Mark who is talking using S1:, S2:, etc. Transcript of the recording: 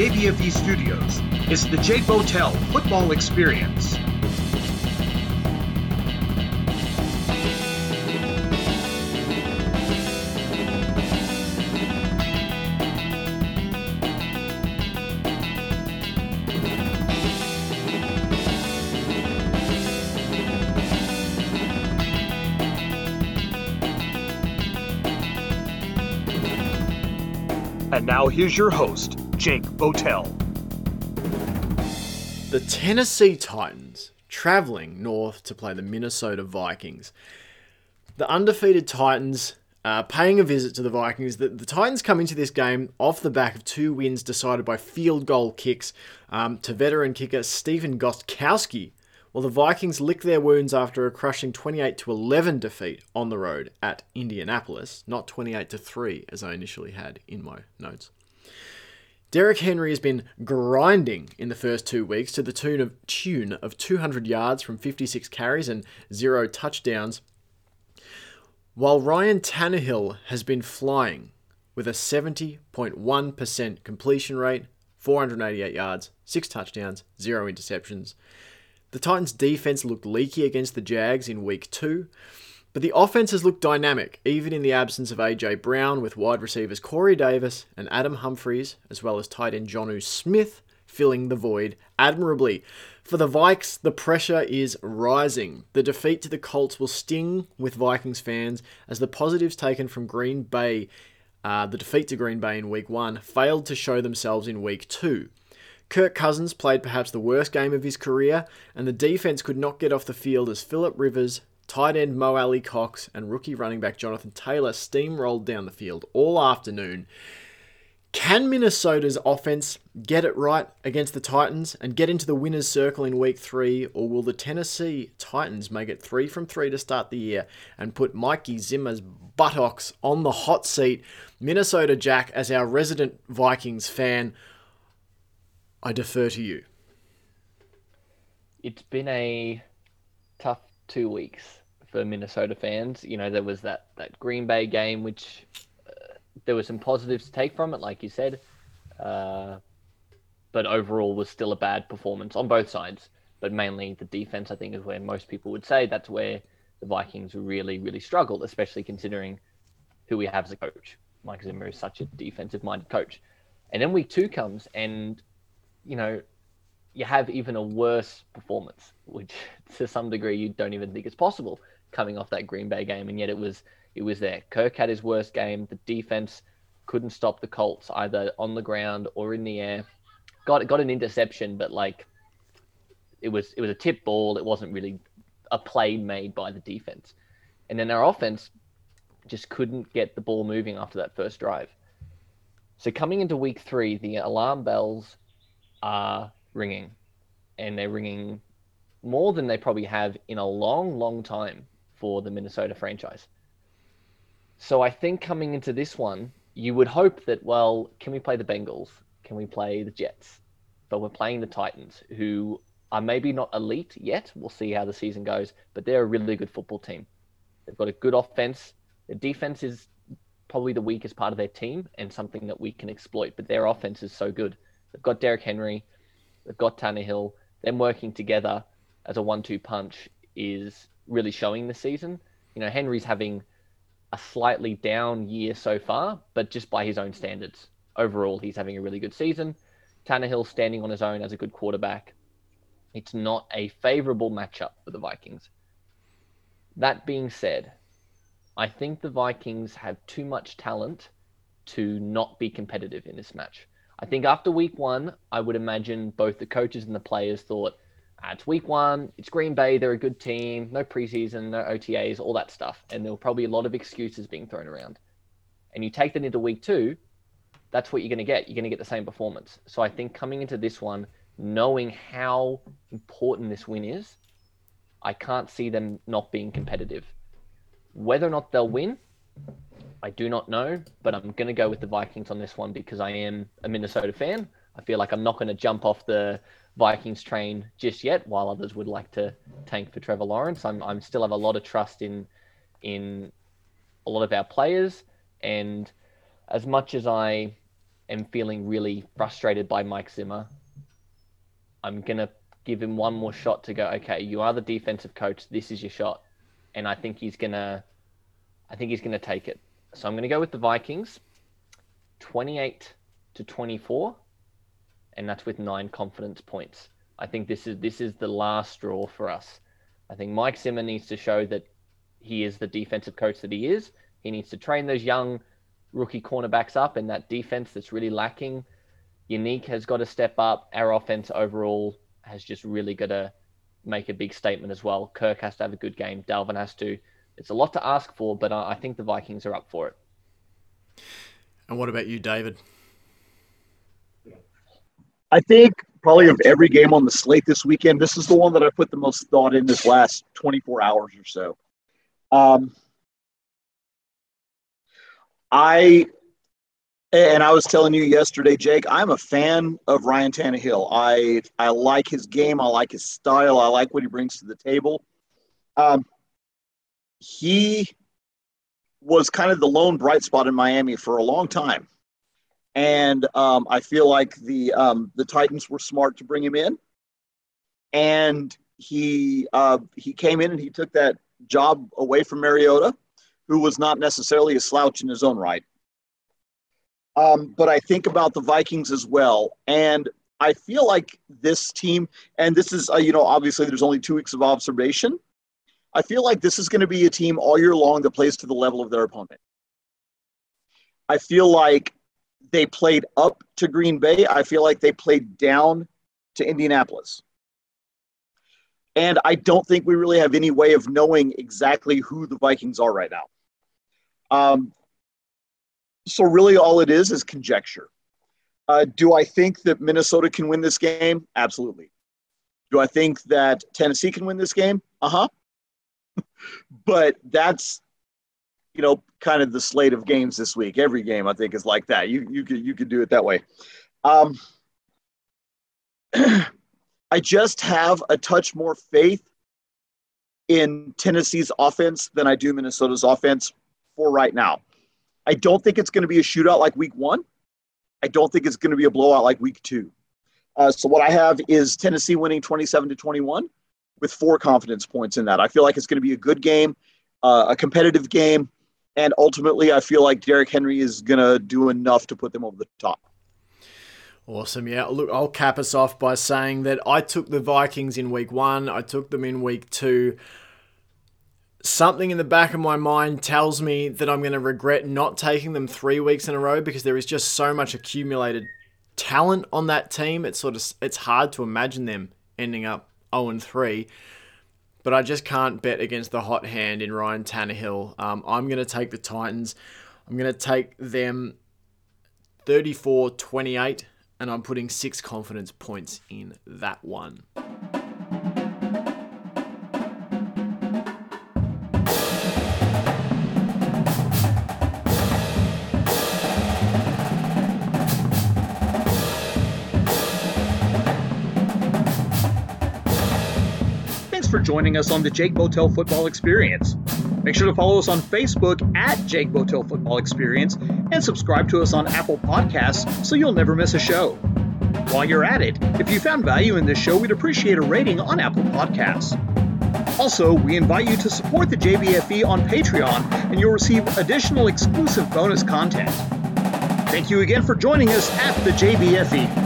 S1: JBFE Studios, it's the Jake Botel Football Experience. And now here's your host, Jake Botel.
S2: The Tennessee Titans traveling north to play the Minnesota Vikings. The undefeated Titans uh, paying a visit to the Vikings. The, the, Titans come into this game off the back of two wins decided by field goal kicks um, to veteran kicker Stephen Gostkowski, while the Vikings lick their wounds after a crushing 28 to 11 defeat on the road at Indianapolis, not 28 to 3 as I initially had in my notes. Derrick Henry has been grinding in the first two weeks to the tune of tune of 200 yards from 56 carries and zero touchdowns, while Ryan Tannehill has been flying with a 70.1% completion rate, 488 yards, six touchdowns, zero interceptions. The Titans' defense looked leaky against the Jags in week two, but the offense has looked dynamic, even in the absence of AJ Brown, with wide receivers Corey Davis and Adam Humphries, as well as tight end Jonnu Smith, filling the void admirably. For the Vikes, the pressure is rising. The defeat to the Colts will sting with Vikings fans as the positives taken from Green Bay, uh, the defeat to Green Bay in week one, failed to show themselves in week two. Kirk Cousins played perhaps the worst game of his career, and the defense could not get off the field as Philip Rivers, tight end Mo Alie-Cox, and rookie running back Jonathan Taylor steamrolled down the field all afternoon. Can Minnesota's offense get it right against the Titans and get into the winner's circle in week three, or will the Tennessee Titans make it three from three to start the year and put Mikey Zimmer's buttocks on the hot seat? Minnesota Jack, as our resident Vikings fan, I defer to you.
S3: It's been a two weeks for Minnesota fans. You know, there was that, that Green Bay game, which uh, there were some positives to take from it, like you said. Uh, but overall was still a bad performance on both sides. But mainly the defense, I think, is where most people would say that's where the Vikings really, really struggled, especially considering who we have as a coach. Mike Zimmer is such a defensive minded coach. And then week two comes, and you know, you have even a worse performance, which to some degree you don't even think is possible coming off that Green Bay game, and yet it was it was there. Kirk had his worst game. The defense couldn't stop the Colts either on the ground or in the air. Got got an interception, but like it was it was a tip ball. It wasn't really a play made by the defense. And then our offense just couldn't get the ball moving after that first drive. So coming into week three, the alarm bells are ringing, and they're ringing more than they probably have in a long, long time for the Minnesota franchise. So I think coming into this one, you would hope that, well, can we play the Bengals? Can we play the Jets? But we're playing the Titans, who are maybe not elite yet. We'll see how the season goes, but they're a really good football team. They've got a good offense. Their defense is probably the weakest part of their team and something that we can exploit, but their offense is so good. They've got Derrick Henry, they've got Tannehill. Them working together as a one-two punch is really showing this season. You know, Henry's having a slightly down year so far, but just by his own standards. Overall, he's having a really good season. Tannehill standing on his own as a good quarterback. It's not a favorable matchup for the Vikings. That being said, I think the Vikings have too much talent to not be competitive in this match. I think after week one, I would imagine both the coaches and the players thought, ah, it's week one, it's Green Bay, they're a good team, no preseason, no OTAs, all that stuff. And there were probably a lot of excuses being thrown around. And you take that into week two, that's what you're going to get. You're going to get the same performance. So I think coming into this one, knowing how important this win is, I can't see them not being competitive. Whether or not they'll win, I do not know, but I'm going to go with the Vikings on this one because I am a Minnesota fan. I feel like I'm not going to jump off the Vikings train just yet, while others would like to tank for Trevor Lawrence. I'm, I'm still have a lot of trust in in a lot of our players, and as much as I am feeling really frustrated by Mike Zimmer, I'm gonna give him one more shot to go. Okay, you are the defensive coach. This is your shot, and I think he's gonna, I think he's gonna take it. So I'm gonna go with the Vikings, 28 to 24, and that's with nine confidence points. I think this is this is the last straw for us. I think Mike Zimmer needs to show that he is the defensive coach that he is. He needs to train those young rookie cornerbacks up in that defense that's really lacking. Yannick has got to step up. Our offense overall has just really got to make a big statement as well. Kirk has to have a good game. Dalvin has to. It's a lot to ask for, but I think the Vikings are up for it.
S2: And what about you, David?
S4: I think probably of every game on the slate this weekend, this is the one that I put the most thought in this last 24 hours or so. Um, I and I was telling you yesterday, Jake, I'm a fan of Ryan Tannehill. I I like his game. I like his style. I like what he brings to the table. Um, he was kind of the lone bright spot in Miami for a long time, and um, I feel like the um, the Titans were smart to bring him in, and he uh, he came in and he took that job away from Mariota, who was not necessarily a slouch in his own right. Um, but I think about the Vikings as well, and I feel like this team, and this is, uh, you know, obviously there's only two weeks of observation. I feel like this is going to be a team all year long that plays to the level of their opponent. I feel like they played up to Green Bay. I feel like they played down to Indianapolis. And I don't think we really have any way of knowing exactly who the Vikings are right now. Um, so really, all it is is conjecture. Uh, do I think that Minnesota can win this game? Absolutely. Do I think that Tennessee can win this game? Uh huh. but that's you know kind of the slate of games this week. Every game I think is like that. You you could you could do it that way. Um, I just have a touch more faith in Tennessee's offense than I do Minnesota's offense for right now. I don't think it's going to be a shootout like week one. I don't think it's going to be a blowout like week two. Uh, so what I have is Tennessee winning 27 to 21 with four confidence points in that. I feel like it's going to be a good game, uh, a competitive game, and ultimately I feel like Derrick Henry is going to do enough to put them over the top.
S2: Awesome. Yeah. Look, I'll cap us off by saying that I took the Vikings in week one. I took them in week two something in the back of my mind tells me that I'm going to regret not taking them three weeks in a row because there is just so much accumulated talent on that team. It's sort of it's hard to imagine them ending up 0 and 3. But I just can't bet against the hot hand in Ryan Tannehill. Um, I'm going to take the Titans. I'm going to take them 34 28, and I'm putting six confidence points in that one.
S1: Joining us on the Jake Botel Football Experience. Make sure to follow us on Facebook at Jake Botel Football Experience and subscribe to us on Apple Podcasts so you'll never miss a show. While you're at it, if you found value in this show, we'd appreciate a rating on Apple Podcasts. Also, we invite you to support the JBFE on Patreon and you'll receive additional exclusive bonus content. Thank you again for joining us at the JBFE.